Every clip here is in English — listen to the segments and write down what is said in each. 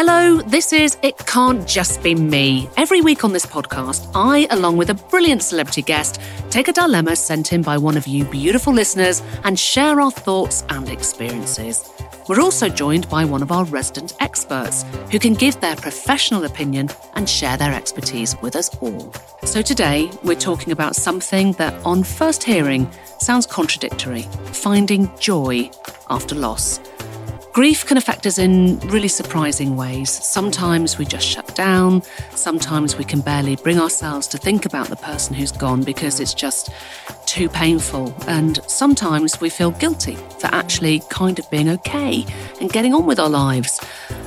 Hello, this is It Can't Just Be Me. Every week on this podcast, I, along with a brilliant celebrity guest, take a dilemma sent in by one of you beautiful listeners and share our thoughts and experiences. We're also joined by one of our resident experts who can give their professional opinion and share their expertise with us all. So today, we're talking about something that, on first hearing, sounds contradictory finding joy after loss. Grief can affect us in really surprising ways. Sometimes we just shut down. Sometimes we can barely bring ourselves to think about the person who's gone because it's just too painful. And sometimes we feel guilty for actually kind of being okay and getting on with our lives.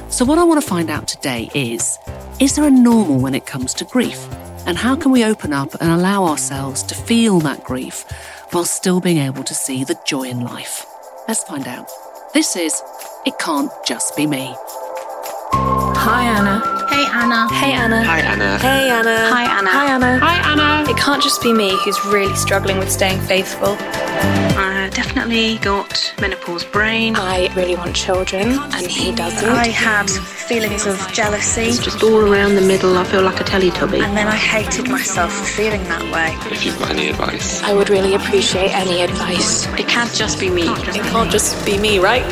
So, what I want to find out today is is there a normal when it comes to grief? And how can we open up and allow ourselves to feel that grief while still being able to see the joy in life? Let's find out. This is It Can't Just Be Me. Hi, Anna. Hey Anna. Hey, Anna. Hi, Anna. Hey, Anna. Hi, Anna. Hi, Anna. Hi, Anna. It can't just be me who's really struggling with staying faithful. I definitely got menopause brain. I really want children, and he doesn't. I had feelings of jealousy, Just all around the middle, I feel like a Teletubby. and then I hated myself for feeling that way. If you've got any advice. I would really appreciate any advice. It can't just be me. It can't just be me, right?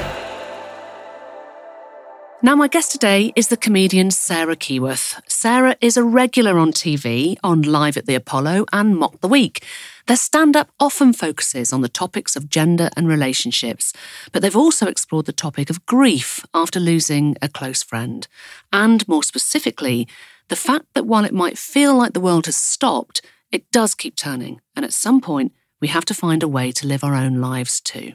Now, my guest today is the comedian Sarah Keyworth. Sarah is a regular on TV, on Live at the Apollo and Mock the Week. Their stand up often focuses on the topics of gender and relationships, but they've also explored the topic of grief after losing a close friend. And more specifically, the fact that while it might feel like the world has stopped, it does keep turning, and at some point, we have to find a way to live our own lives too.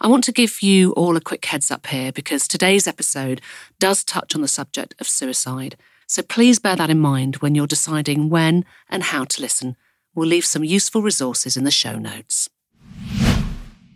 I want to give you all a quick heads up here because today's episode does touch on the subject of suicide. So please bear that in mind when you're deciding when and how to listen. We'll leave some useful resources in the show notes.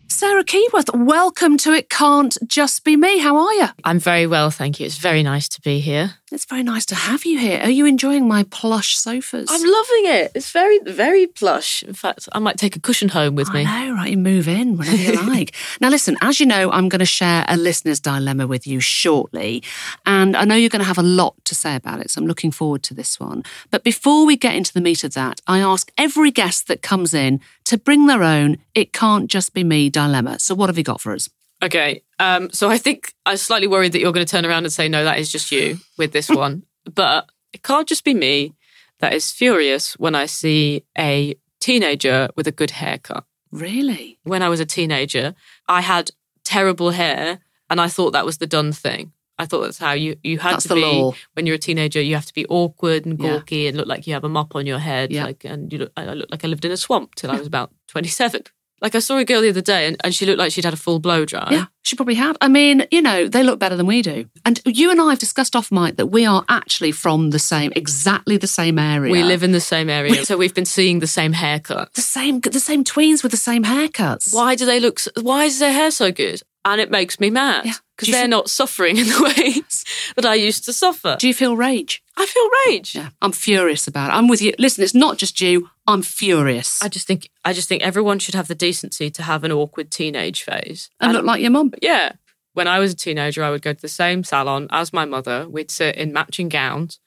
Sarah Keyworth, welcome to It Can't Just Be Me. How are you? I'm very well, thank you. It's very nice to be here. It's very nice to have you here. Are you enjoying my plush sofas? I'm loving it. It's very, very plush. In fact, I might take a cushion home with me. I know, right? You move in whenever you like. Now, listen, as you know, I'm going to share a listener's dilemma with you shortly. And I know you're going to have a lot to say about it. So I'm looking forward to this one. But before we get into the meat of that, I ask every guest that comes in to bring their own It Can't Just Be Me dilemma. So, what have you got for us? Okay. Um, so I think I'm slightly worried that you're going to turn around and say, no, that is just you with this one. But it can't just be me that is furious when I see a teenager with a good haircut. Really? When I was a teenager, I had terrible hair and I thought that was the done thing. I thought that's how you, you had That's to be law. when you're a teenager. You have to be awkward and Yeah. gawky and look like you have a mop on your head. Yeah. Like, and you look, I looked like I lived in a swamp till I was about 27. Like I saw a girl the other day and, and she looked like she'd had a full blow dry. Yeah, she probably had. I mean, you know, they look better than we do. And you and I have discussed off mic that we are actually from the same, exactly the same area. We live in the same area, so we've been seeing the same haircut. the same, the same tweens with the same haircuts. Why do they look? So, why is their hair so good? And it makes me mad because you they're feel- not suffering in the ways that I used to suffer. Do you feel rage? I feel rage. Yeah, I'm furious about it. I'm with you. Listen, it's not just you. I'm furious. I just think I just think everyone should have the decency to have an awkward teenage phase. and look like your mum. yeah. When I was a teenager, I would go to the same salon as my mother. We'd sit in matching gowns.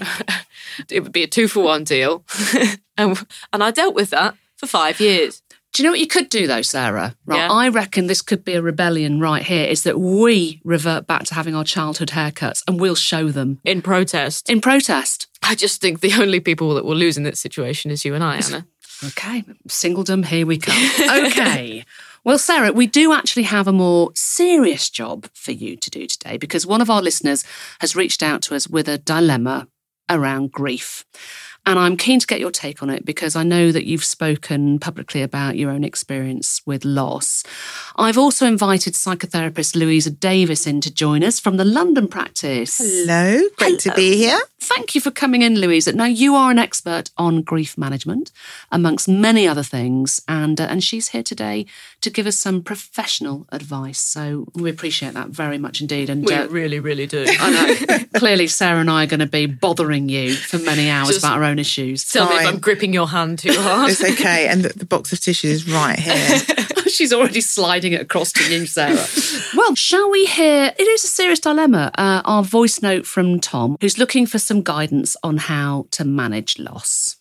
it would be a two for one deal. and, and I dealt with that for five years. Do you know what you could do though, Sarah? Right, Yeah. I reckon this could be a rebellion right here. Is that we revert back to having our childhood haircuts and we'll show them In protest, in protest. I just think the only people that will lose in this situation is you and I, Anna. Okay, singledom, here we come. Okay. Well, Sarah, we do actually have a more serious job for you to do today because one of our listeners has reached out to us with a dilemma around grief. And I'm keen to get your take on it because I know that you've spoken publicly about your own experience with loss. I've also invited psychotherapist Louiza Davies in to join us from the London practice. Hello, great to be here. Thank you for coming in, Louiza. Now, you are an expert on grief management, amongst many other things, and, uh, and she's here today to give us some professional advice. So we appreciate that very much indeed. And We uh, really, really do. I know, clearly, Sarah and I are going to be bothering you for many hours Just about our own issues. Tell me if I'm gripping your hand too hard. It's okay. And the, the box of tissues is right here. She's already sliding it across to you, Sarah. well, shall we hear? It is a serious dilemma. Uh, our voice note from Tom, who's looking for some guidance on how to manage loss.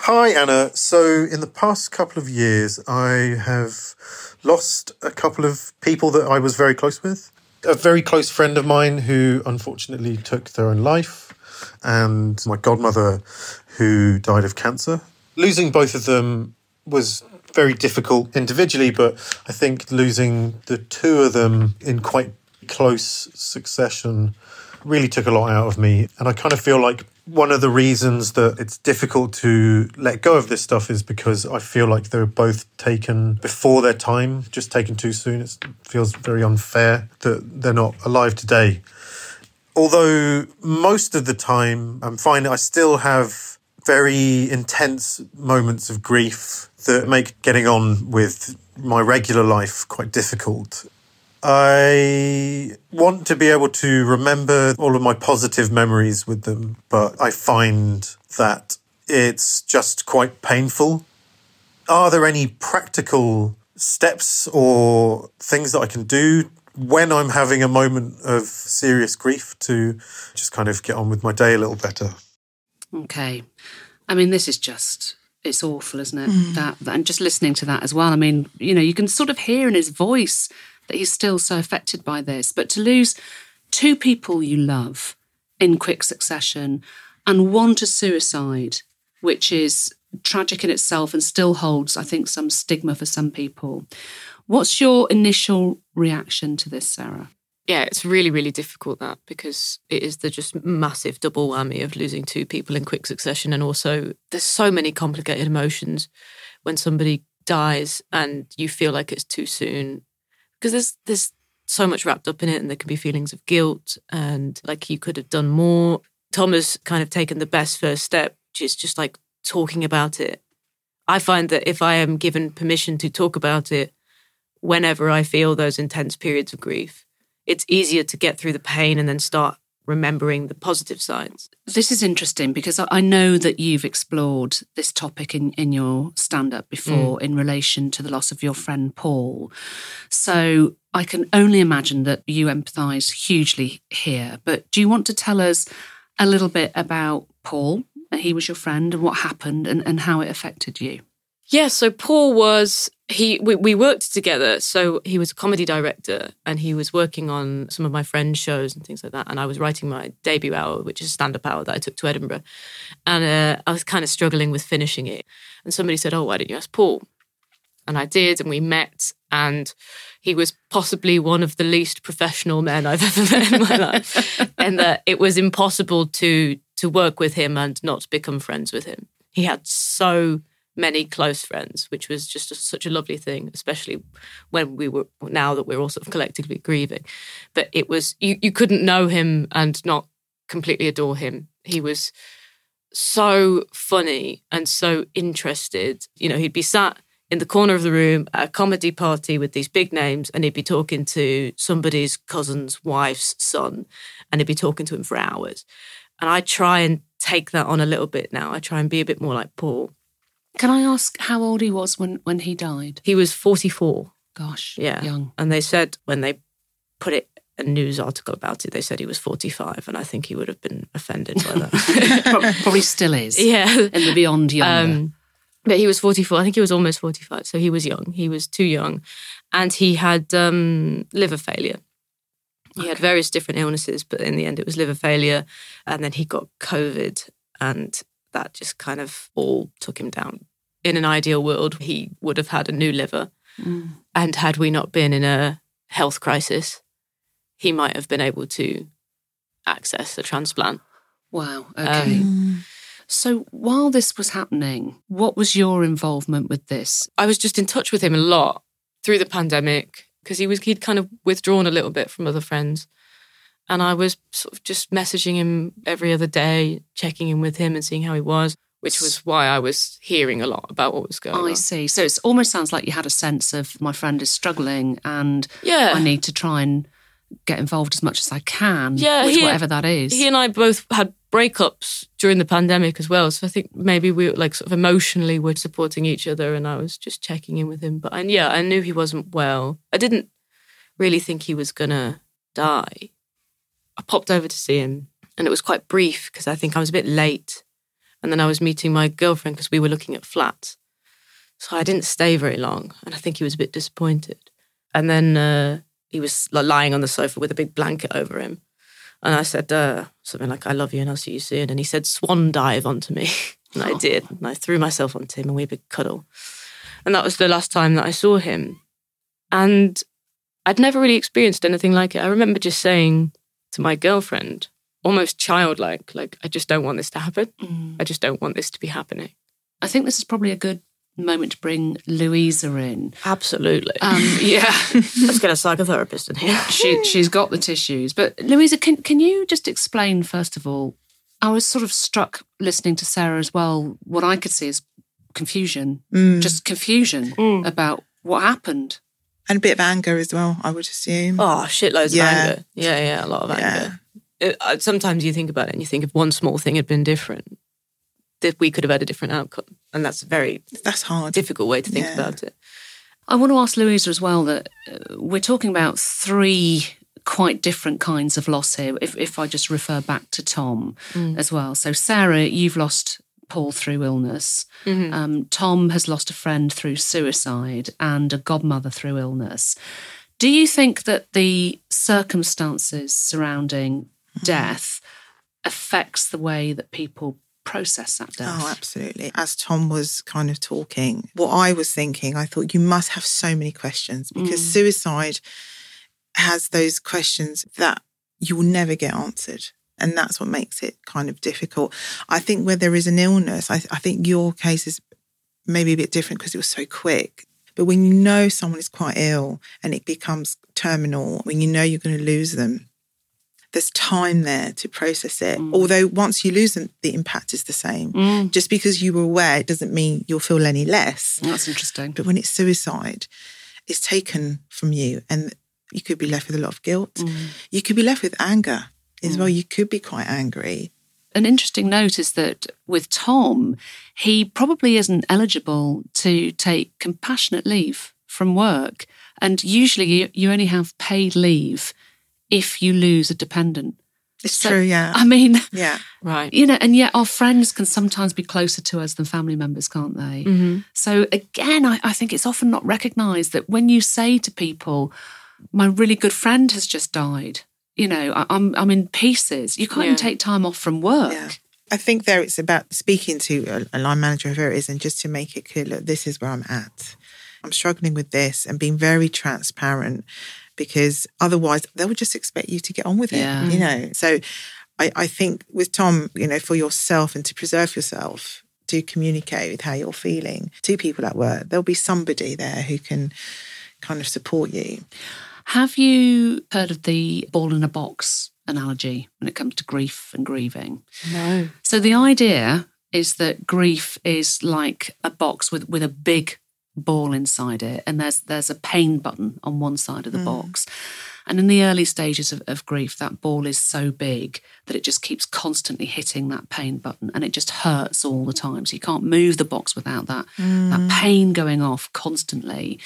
Hi, Anna. So, in the past couple of years, I have lost a couple of people that I was very close with. A very close friend of mine who unfortunately took their own life, and my godmother who died of cancer. Losing both of them was very difficult individually, but I think losing the two of them in quite close succession really took a lot out of me. And I kind of feel like one of the reasons that it's difficult to let go of this stuff is because I feel like they're both taken before their time, just taken too soon. It feels very unfair that they're not alive today. Although most of the time I'm fine, I still have very intense moments of grief that make getting on with my regular life quite difficult. I want to be able to remember all of my positive memories with them, but I find that it's just quite painful. Are there any practical steps or things that I can do when I'm having a moment of serious grief to just kind of get on with my day a little better? Okay. I mean, this is just. It's awful, isn't it? That, that and just listening to that as well. I mean, you know, you can sort of hear in his voice that he's still so affected by this. But to lose two people you love in quick succession and one to suicide, which is tragic in itself and still holds, I think, some stigma for some people. What's your initial reaction to this, Sarah? yeah, it's really, really difficult that because it is the just massive double whammy of losing two people in quick succession. And also, there's so many complicated emotions when somebody dies and you feel like it's too soon because there's, there's so much wrapped up in it and there can be feelings of guilt and like you could have done more. Tom has kind of taken the best first step, which is just like talking about it. I find that if I am given permission to talk about it whenever I feel those intense periods of grief, it's easier to get through the pain and then start remembering the positive sides. This is interesting because I- know that you've explored this topic in, in your stand up before mm. in relation to the loss of your friend Paul. So I can only imagine that you empathise hugely here. But do you want to tell us a little bit about Paul? He was your friend and what happened and, and how it affected you. Yeah, so Paul was he we, we worked together. So he was a comedy director and he was working on some of my friends' shows and things like that. And I was writing my debut hour, which is a stand up hour that I took to Edinburgh. And uh, I was kind of struggling with finishing it. And somebody said, Oh, why didn't you ask Paul? And I did, and we met, and he was possibly one of the least professional men I've ever met in my life. And that it was impossible to to work with him and not become friends with him. He had so many close friends, which was just a, such a lovely thing, especially when we were now that we're all sort of collectively grieving. But it was you you couldn't know him and not completely adore him. He was so funny and so interested. You know, he'd be sat in the corner of the room at a comedy party with these big names, and he'd be talking to somebody's cousin's wife's son, and he'd be talking to him for hours. And I try and take that on a little bit now. I try and be a bit more like Paul. Can I ask how old he was when, when he died? He was 44. Gosh, Yeah. young. And they said when they put it a news article about it, they said he was 45, and I think he would have been offended by that. Prob- Probably still is. yeah. In the beyond younger. Um, but he was 44. I think he was almost 45. So he was young. He was too young. And he had um, liver failure. He had various different illnesses, but in the end, it was liver failure. And then he got COVID, and that just kind of all took him down. In an ideal world, he would have had a new liver. And had we not been in a health crisis, he might have been able to access a transplant. wow. Okay. Um, so while this was happening, what was your involvement with this? I was just in touch with him a lot through the pandemic because he was he'd kind of withdrawn a little bit from other friends, And I was sort of just messaging him every other day, checking in with him and seeing how he was, which was why I was hearing a lot about what was going I on. I see. So it almost sounds like you had a sense of my friend is struggling and Yeah. I need to try and get involved as much as I can. Yeah, with he- whatever that is. He and I both had breakups during the pandemic as well. So I think maybe we were like sort of emotionally were supporting each other and I was just checking in with him. But I, yeah, I knew he wasn't well. I didn't really think he was going to die. I popped over to see him and it was quite brief because I think I was a bit late. And then I was meeting my girlfriend because we were looking at flats. So I didn't stay very long and I think he was a bit disappointed. And then uh, he was like, lying on the sofa with a big blanket over him. And I said uh, something like, I love you and I'll see you soon. And he said, swan dive onto me. And I did. And I threw myself onto him and we had a big cuddle. And that was the last time that I saw him. And I'd never really experienced anything like it. I remember just saying to my girlfriend, almost childlike, like, I just don't want this to happen. Mm. I just don't want this to be happening. I think this is probably a good moment to bring Louiza in. Absolutely. Um, yeah, Let's get a psychotherapist in here. she she's got the tissues. But Louiza, can can you just explain first of all? I was sort of struck listening to Sarah as well. What I could see is confusion, mm. just confusion mm. about what happened. And a bit of anger as well, I would assume. Oh, shitloads Yeah. of anger. Yeah, yeah, a lot of anger. It, uh, sometimes you think about it and you think if one small thing had been different, that we could have had a different outcome. And that's a very That's hard. difficult way to think Yeah. about it. I want to ask Louiza as well that uh, we're talking about three quite different kinds of loss here. If, if I just refer back to Tom as well. So, Sarah, you've lost Paul through illness. Mm-hmm. Um, Tom has lost a friend through suicide and a godmother through illness. Do you think that the circumstances surrounding mm-hmm. death affects the way that people process that death? Oh, absolutely. As Tom was kind of talking, what I was thinking, I thought you must have so many questions because mm. suicide has those questions that you will never get answered. And that's what makes it kind of difficult. I think where there is an illness, I, I think your case is maybe a bit different because it was so quick. But when you know someone is quite ill and it becomes terminal, when you know you're going to lose them, there's time there to process it. Mm. Although once you lose them, the impact is the same. Mm. Just because you were aware, it doesn't mean you'll feel any less. That's interesting. But when it's suicide, it's taken from you and you could be left with a lot of guilt. Mm. You could be left with anger as well. Mm. You could be quite angry. an interesting note is that with Tom, he probably isn't eligible to take compassionate leave from work. And usually you, you only have paid leave if you lose a dependent. It's So, true, yeah. I mean, yeah. Right. you know, and yet our friends can sometimes be closer to us than family members, can't they? Mm-hmm. So again, I, I think it's often not recognised that when you say to people, "My really good friend has just died," you know, I, I'm I'm in pieces. You can't even take time off from work. Yeah. I think there it's about speaking to a, a line manager, whoever it is, and just to make it clear, look, this is where I'm at. I'm struggling with this and being very transparent because otherwise they will just expect you to get on with it. Yeah. You know. So I, I think with Tom, you know, for yourself and to preserve yourself, to communicate with how you're feeling to people at work, there'll be somebody there who can kind of support you. Have you heard of the ball in a box analogy when it comes to grief and grieving? No. So the idea is that grief is like a box with, with a big ball inside it, and there's there's a pain button on one side of the hmm. box. And in the early stages of, of grief, that ball is so big that it just keeps constantly hitting that pain button and it just hurts all the time. So you can't move the box without that, that hmm. pain going off constantly.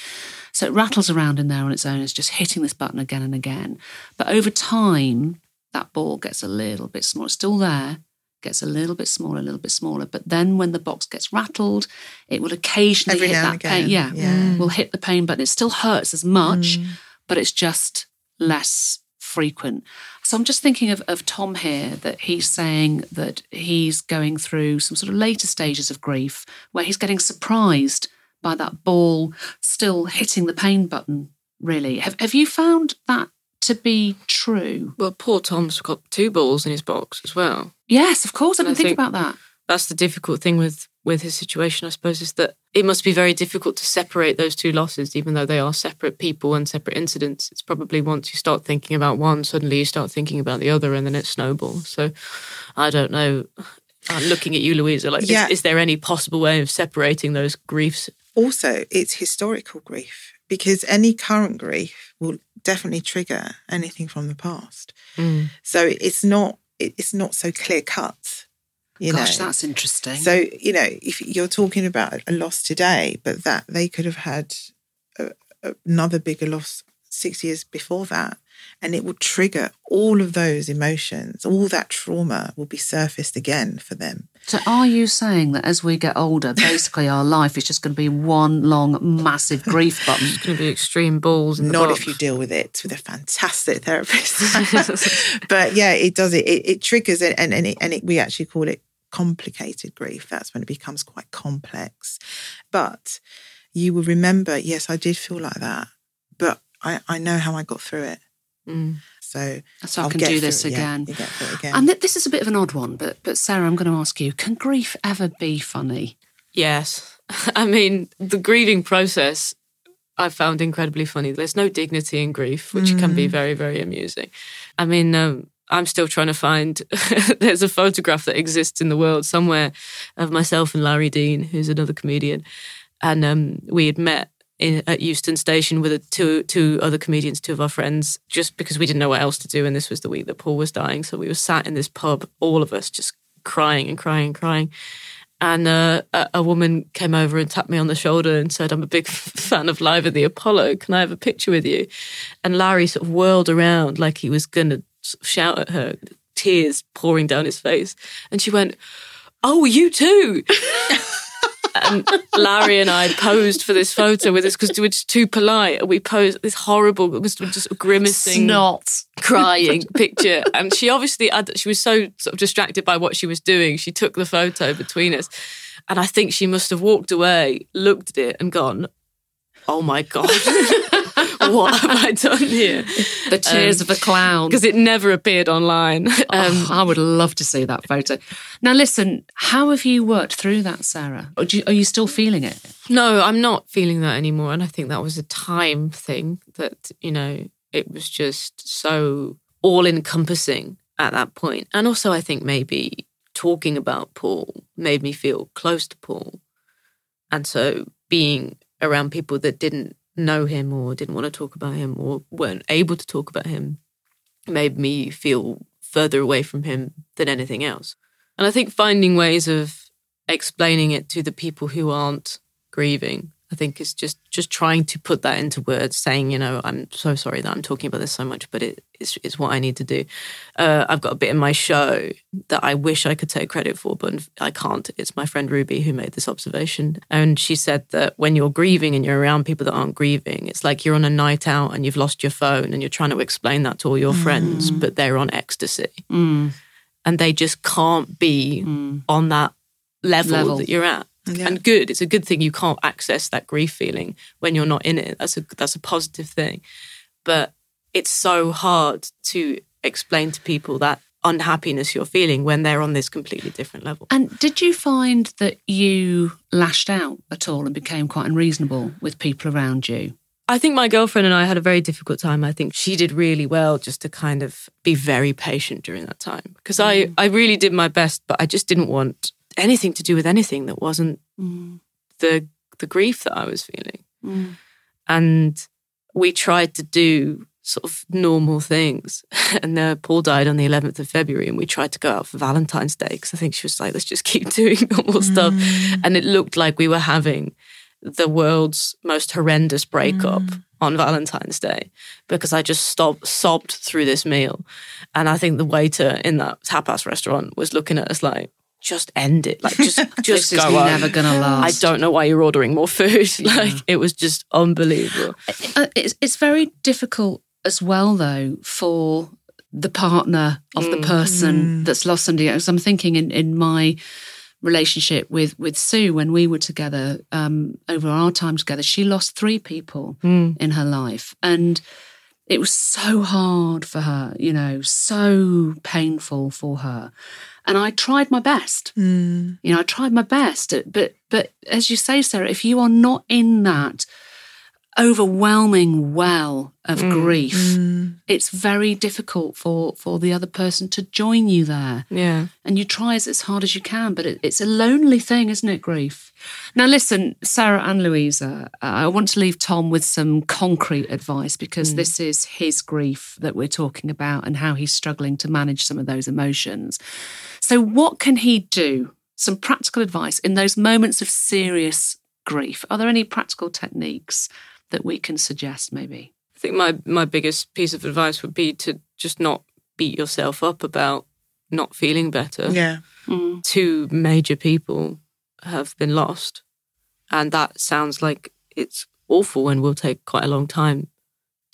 So it rattles around in there on its own. It's just hitting this button again and again. But over time, that ball gets a little bit smaller. It's still there, gets a little bit smaller, a little bit smaller. But then when the box gets rattled, it will occasionally Every hit now that and pain. Yeah, yeah. Mm. will hit the pain button. It still hurts as much, but it's just less frequent. So I'm just thinking of, of Tom here that he's saying that he's going through some sort of later stages of grief where he's getting surprised by that ball still hitting the pain button, really. Have, have you found that to be true? Well, poor Tom's got two balls in his box as well. Yes, of course. I didn't think, think- about that. That's the difficult thing with with his situation, I suppose, is that it must be very difficult to separate those two losses, even though they are separate people and separate incidents. It's probably once you start thinking about one, suddenly you start thinking about the other, and then it snowballs. So I don't know. I'm looking at you, Louiza. Like, Yeah. is, is there any possible way of separating those griefs? Also, it's historical grief because any current grief will definitely trigger anything from the past. Mm. So it's not it's not so clear cut. You Gosh, know? that's interesting. So you know, if you're talking about a loss today, but that they could have had a, another bigger loss six years before that, and it will trigger all of those emotions. All that trauma will be surfaced again for them. So are you saying that as we get older, basically our life is just going to be one long, massive grief button? It's going to be extreme balls. In the Not box. if you deal with it with a fantastic therapist. but yeah, it does it. It, it triggers it, and and, it, and it, we actually call it complicated grief. That's when it becomes quite complex. But you will remember, yes, I did feel like that, but I, I know how I got through it. Mm. So, So I I'll can get do this it, again. you get through it again. And th- this is a bit of an odd one, but but Sarah, I'm going to ask you: Can grief ever be funny? Yes. I mean, the grieving process I found incredibly funny. There's no dignity in grief, which can be very, very amusing. I mean, um, I'm still trying to find. there's a photograph that exists in the world somewhere of myself and Larry Dean, who's another comedian, and um, we had met in, at Euston Station with a, two two other comedians, two of our friends, just because we didn't know what else to do, and this was the week that Paul was dying, so we were sat in this pub, all of us, just crying and crying and crying. And uh, a, a woman came over and tapped me on the shoulder and said, I'm a big fan of Live at the Apollo. Can I have a picture with you? And Larry sort of whirled around like he was going to shout at her, tears pouring down his face. And she went, Oh, you too. and Larry and I posed for this photo with us because we were just too polite. And we posed this horrible, it was just grimacing Snot. crying picture. And she obviously, she was so sort of distracted by what she was doing. She took the photo between us. And I think she must have walked away, looked at it, and gone, Oh my God, what have I done here? The tears of a clown. Because it never appeared online. Um, Oh, I would love to see that photo. Now, listen, how have you worked through that, Sarah? Do you, are you still feeling it? No, I'm not feeling that anymore. And I think that was a time thing that, you know, it was just so all encompassing at that point. And also, I think maybe talking about Paul made me feel close to Paul. And so being around people that didn't know him or didn't want to talk about him or weren't able to talk about him made me feel further away from him than anything else. And I think finding ways of explaining it to the people who aren't grieving, I think is just just trying to put that into words, saying, you know, I'm so sorry that I'm talking about this so much, but it is it's what I need to do. Uh, I've got a bit in my show that I wish I could take credit for, but I can't. It's my friend Ruby who made this observation, and she said that when you're grieving and you're around people that aren't grieving, it's like you're on a night out and you've lost your phone and you're trying to explain that to all your friends, but they're on ecstasy Mm. and they just can't be on that level, Level. that you're at. Yeah. And good, it's a good thing you can't access that grief feeling when you're not in it. That's a that's a positive thing. But it's so hard to explain to people that unhappiness you're feeling when they're on this completely different level. And did you find that you lashed out at all and became quite unreasonable with people around you? I think my girlfriend and I had a very difficult time. I think she did really well just to kind of be very patient during that time because I, mm-hmm. I really did my best, but I just didn't want anything to do with anything that wasn't mm. the the grief that I was feeling. Mm. And we tried to do sort of normal things. And uh, Paul died on the 11th of February, and we tried to go out for Valentine's Day because I think she was like, let's just keep doing normal stuff. Mm. And it looked like we were having the world's most horrendous breakup on Valentine's Day because I just stopped, sobbed through this meal. And I think the waiter in that tapas restaurant was looking at us like, just end it. Like, just, just This is on. never going to last. I don't know why you're ordering more food. Like, it was just unbelievable. Uh, it's, it's very difficult as well, though, for the partner of the person that's lost somebody else. I'm thinking in, in my relationship with, with Sue when we were together um, over our time together, she lost three people in her life. And It was so hard for her, you know, so painful for her. And I tried my best. Mm. You know, I tried my best. But but as you say, Sarah, if you are not in that overwhelming well of grief, Mm. it's very difficult for for the other person to join you there. Yeah. And you try as, as hard as you can, but it, it's a lonely thing, isn't it, grief? Now, listen, Sarah and Louiza, uh, I want to leave Tom with some concrete advice because this is his grief that we're talking about and how he's struggling to manage some of those emotions. So, what can he do? Some practical advice in those moments of serious grief. Are there any practical techniques that we can suggest, maybe? I think my my biggest piece of advice would be to just not beat yourself up about not feeling better. Yeah. Hmm. Two major people have been lost, and that sounds like it's awful and will take quite a long time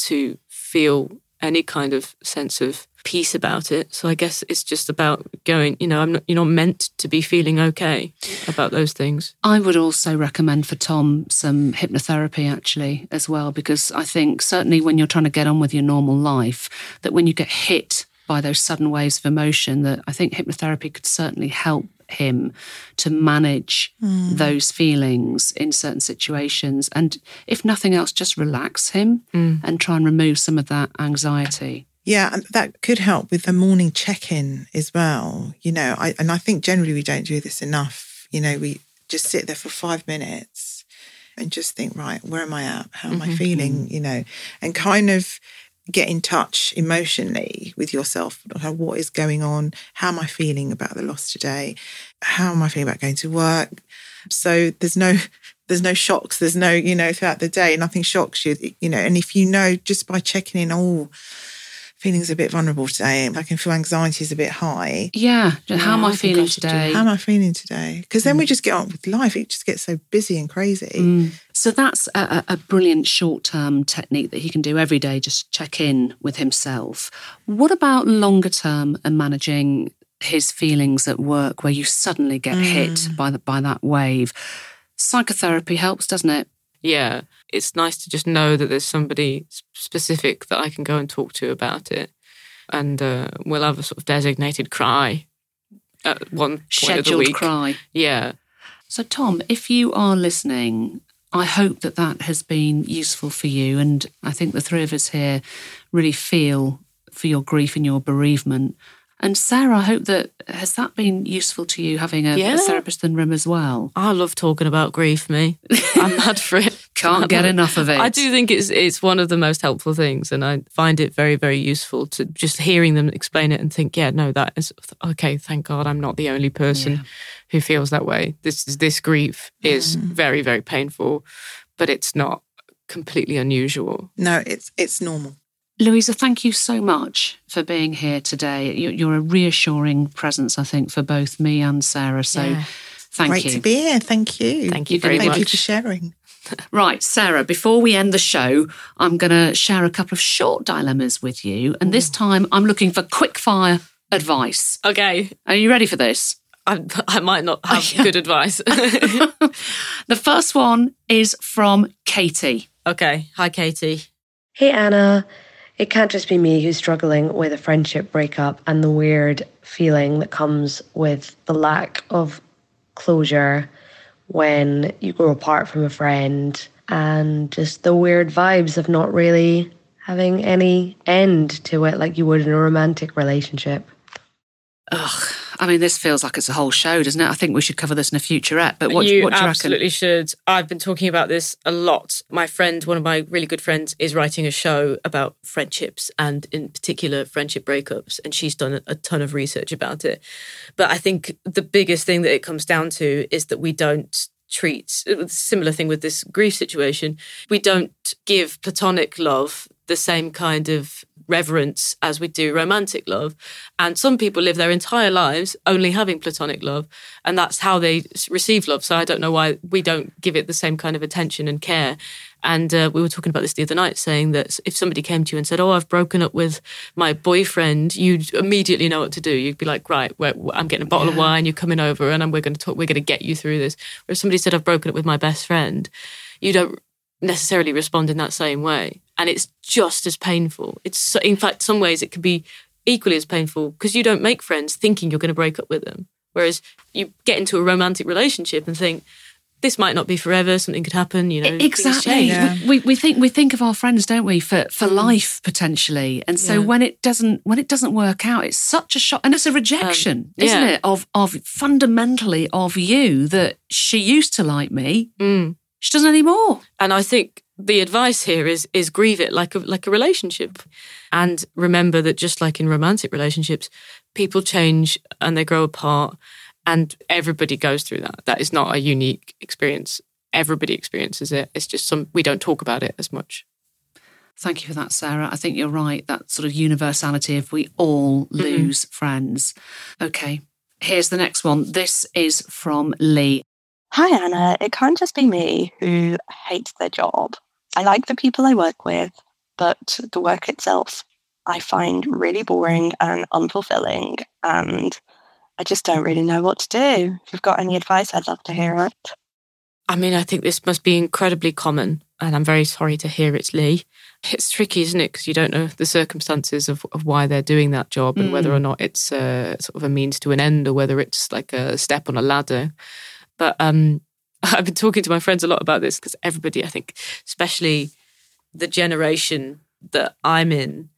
to feel any kind of sense of peace about it. So I guess it's just about going. You know, I'm not. You're not meant to be feeling okay about those things. I would also recommend for Tom some hypnotherapy actually as well, because I think certainly when you're trying to get on with your normal life, that when you get hit by those sudden waves of emotion, that I think hypnotherapy could certainly help him to manage mm. those feelings in certain situations. And if nothing else, just relax him mm. and try and remove some of that anxiety. Yeah, and that could help with the morning check-in as well. You know, I and I think generally we don't do this enough. You know, we just sit there for five minutes and just think, right, where am I at? How am I mm-hmm. feeling? Mm-hmm. You know, and kind of get in touch emotionally with yourself. What is going on? How am I feeling about the loss today? How am I feeling about going to work? So there's no there's no shocks. There's no you know throughout the day nothing shocks you. You know, and if you know just by checking in, oh feeling's a bit vulnerable today. I can feel anxiety is a bit high. Yeah. How am I, I feeling I should do today? How am I feeling today? Because then we mm. just get on with life. It just gets so busy and crazy. Mm. So that's a, a a brilliant short term technique that he can do every day, just check in with himself. What about longer term and managing his feelings at work where you suddenly get hit mm. by, the, by that wave? Psychotherapy helps, doesn't it? yeah, it's nice to just know that there's somebody specific that I can go and talk to about it. And uh, we'll have a sort of designated cry at one point of the Scheduled week. cry. Yeah. So, Tom, if you are listening, I hope that that has been useful for you. And I think the three of us here really feel for your grief and your bereavement. And Sarah, I hope that has that been useful to you having a, Yeah. a therapist in the room as well. I love talking about grief, me. I'm mad for it. Can't get enough of it. I do think it's it's one of the most helpful things, and I find it very very useful to just hearing them explain it and think, yeah, no, that is okay. Thank God, I'm not the only person who feels that way. This is this grief is mm. very very painful, but it's not completely unusual. No, it's it's normal. Louiza, thank you so much for being here today. You- You're a reassuring presence, I think, for both me and Sarah. So Yeah. thank Great you. to be here. Thank you. Thank you You're gonna Thank you for sharing. Right, Sarah, before we end the show, I'm going to share a couple of short dilemmas with you. And this time I'm looking for quick fire advice. Okay, Are you ready for this? I, I might not have yeah. good advice. The first one is from Katie. okay, hi Katie. Hey Anna, it can't just be me who's struggling with a friendship breakup and the weird feeling that comes with the lack of closure when you grow apart from a friend and just the weird vibes of not really having any end to it like you would in a romantic relationship. Ugh, I mean, this feels like it's a whole show, doesn't it? I think we should cover this in a futurette. But what, you what do you absolutely should. I've been talking about this a lot. My friend, one of my really good friends, is writing a show about friendships and, in particular, friendship breakups. And she's done a, a ton of research about it. But I think the biggest thing that it comes down to is that we don't treat similar thing with this grief situation. We don't give platonic love the same kind of reverence as we do romantic love. And some people live their entire lives only having platonic love, and that's how they receive love. So I don't know why we don't give it the same kind of attention and care. And uh, we were talking about this the other night, saying that if somebody came to you and said, "Oh, I've broken up with my boyfriend," you'd immediately know what to do. You'd be like, "Right, I'm getting a bottle of wine. You're coming over, and we're going to talk. We're going to get you through this." Or if somebody said, "I've broken up with my best friend," you don't necessarily respond in that same way. And it's just as painful. It's so, in fact, some ways it can be equally as painful because you don't make friends thinking you're going to break up with them. Whereas you get into a romantic relationship and think, this might not be forever. Something could happen. You know, exactly. Yeah. We, we think we think of our friends, don't we, for for life potentially. And so Yeah. when it doesn't when it doesn't work out, it's such a shock, and it's a rejection, isn't it? Of of fundamentally of you that she used to like me, Mm. She doesn't anymore. And I think the advice here is is grieve it like a like a relationship, and remember that just like in romantic relationships, people change and they grow apart, and everybody goes through that. That is not a unique experience. Everybody experiences it. It's just some we don't talk about it as much. Thank you for that, Sarah. I think you're right. That sort of universality of we all mm-hmm. lose friends. Okay, here's the next one. This is from Lee. Hi, Anna. It can't just be me who hates their job. I like the people I work with, but the work itself I find really boring and unfulfilling, and I just don't really know what to do. If you've got any advice, I'd love to hear it. I mean, I think this must be incredibly common, and I'm very sorry to hear it's Lee. It's tricky, isn't it? Because you don't know the circumstances of, of why they're doing that job and whether or not it's uh, sort of a means to an end or whether it's like a step on a ladder. But um, I've been talking to my friends a lot about this because everybody, I think, especially the generation that I'm in,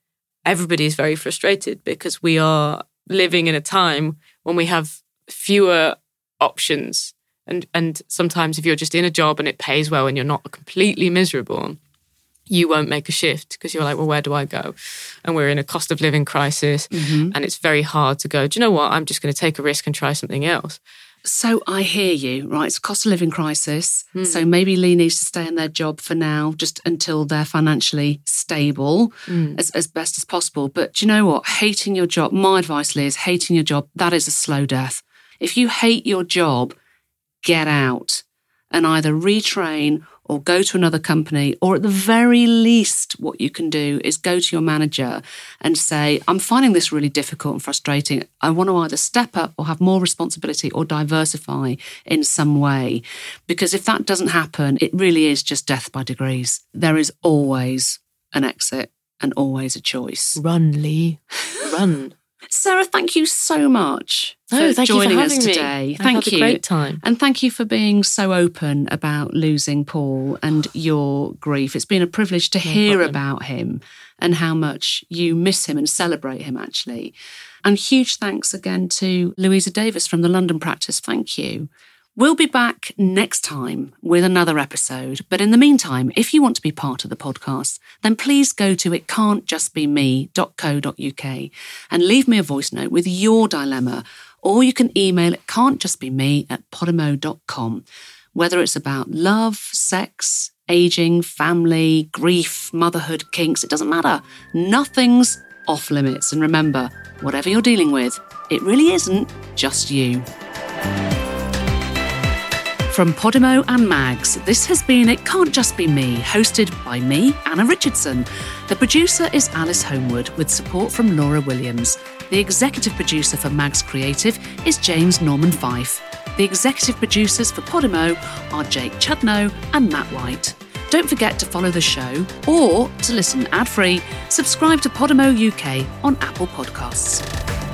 everybody is very frustrated because we are living in a time when we have fewer options. And and sometimes if you're just in a job and it pays well and you're not completely miserable you won't make a shift because you're like well where do i go? And we're in a cost of living crisis and it's very hard to go do you know what? I'm just going to take a risk and try something else So I hear you, right? It's a cost of living crisis. Hmm. So maybe Lee needs to stay in their job for now, just until they're financially stable hmm. as, as best as possible. But do you know what? Hating your job, my advice, Lee, is hating your job, that is a slow death. If you hate your job, get out and either retrain or go to another company, or at the very least, what you can do is go to your manager and say, I'm finding this really difficult and frustrating. I want to either step up or have more responsibility or diversify in some way. Because if that doesn't happen, it really is just death by degrees. There is always an exit and always a choice. run lee run Sarah, thank you so much No, for thank you for joining us me. today. I've thank you. great time. And thank you for being so open about losing Paul and your grief. It's been a privilege to hear problem. about him and how much you miss him and celebrate him, actually. And huge thanks again to Louiza Davies from the London practice. Thank you. We'll be back next time with another episode. But in the meantime, if you want to be part of the podcast, then please go to itcan'tjustbeme.co.uk and leave me a voice note with your dilemma, or you can email it can'tjustbeme at podimo.com. Whether it's about love, sex, aging, family, grief, motherhood, kinks, it doesn't matter. Nothing's off limits. And remember, whatever you're dealing with, it really isn't just you. From Podimo and Mags, this has been It Can't Just Be Me, hosted by me, Anna Richardson. The producer is Alice Homewood, with support from Laura Williams. The executive producer for Mags Creative is James Norman Fife. The executive producers for Podimo are Jake Chudnow and Matt White. Don't forget to follow the show or to listen ad free, subscribe to Podimo UK on Apple Podcasts.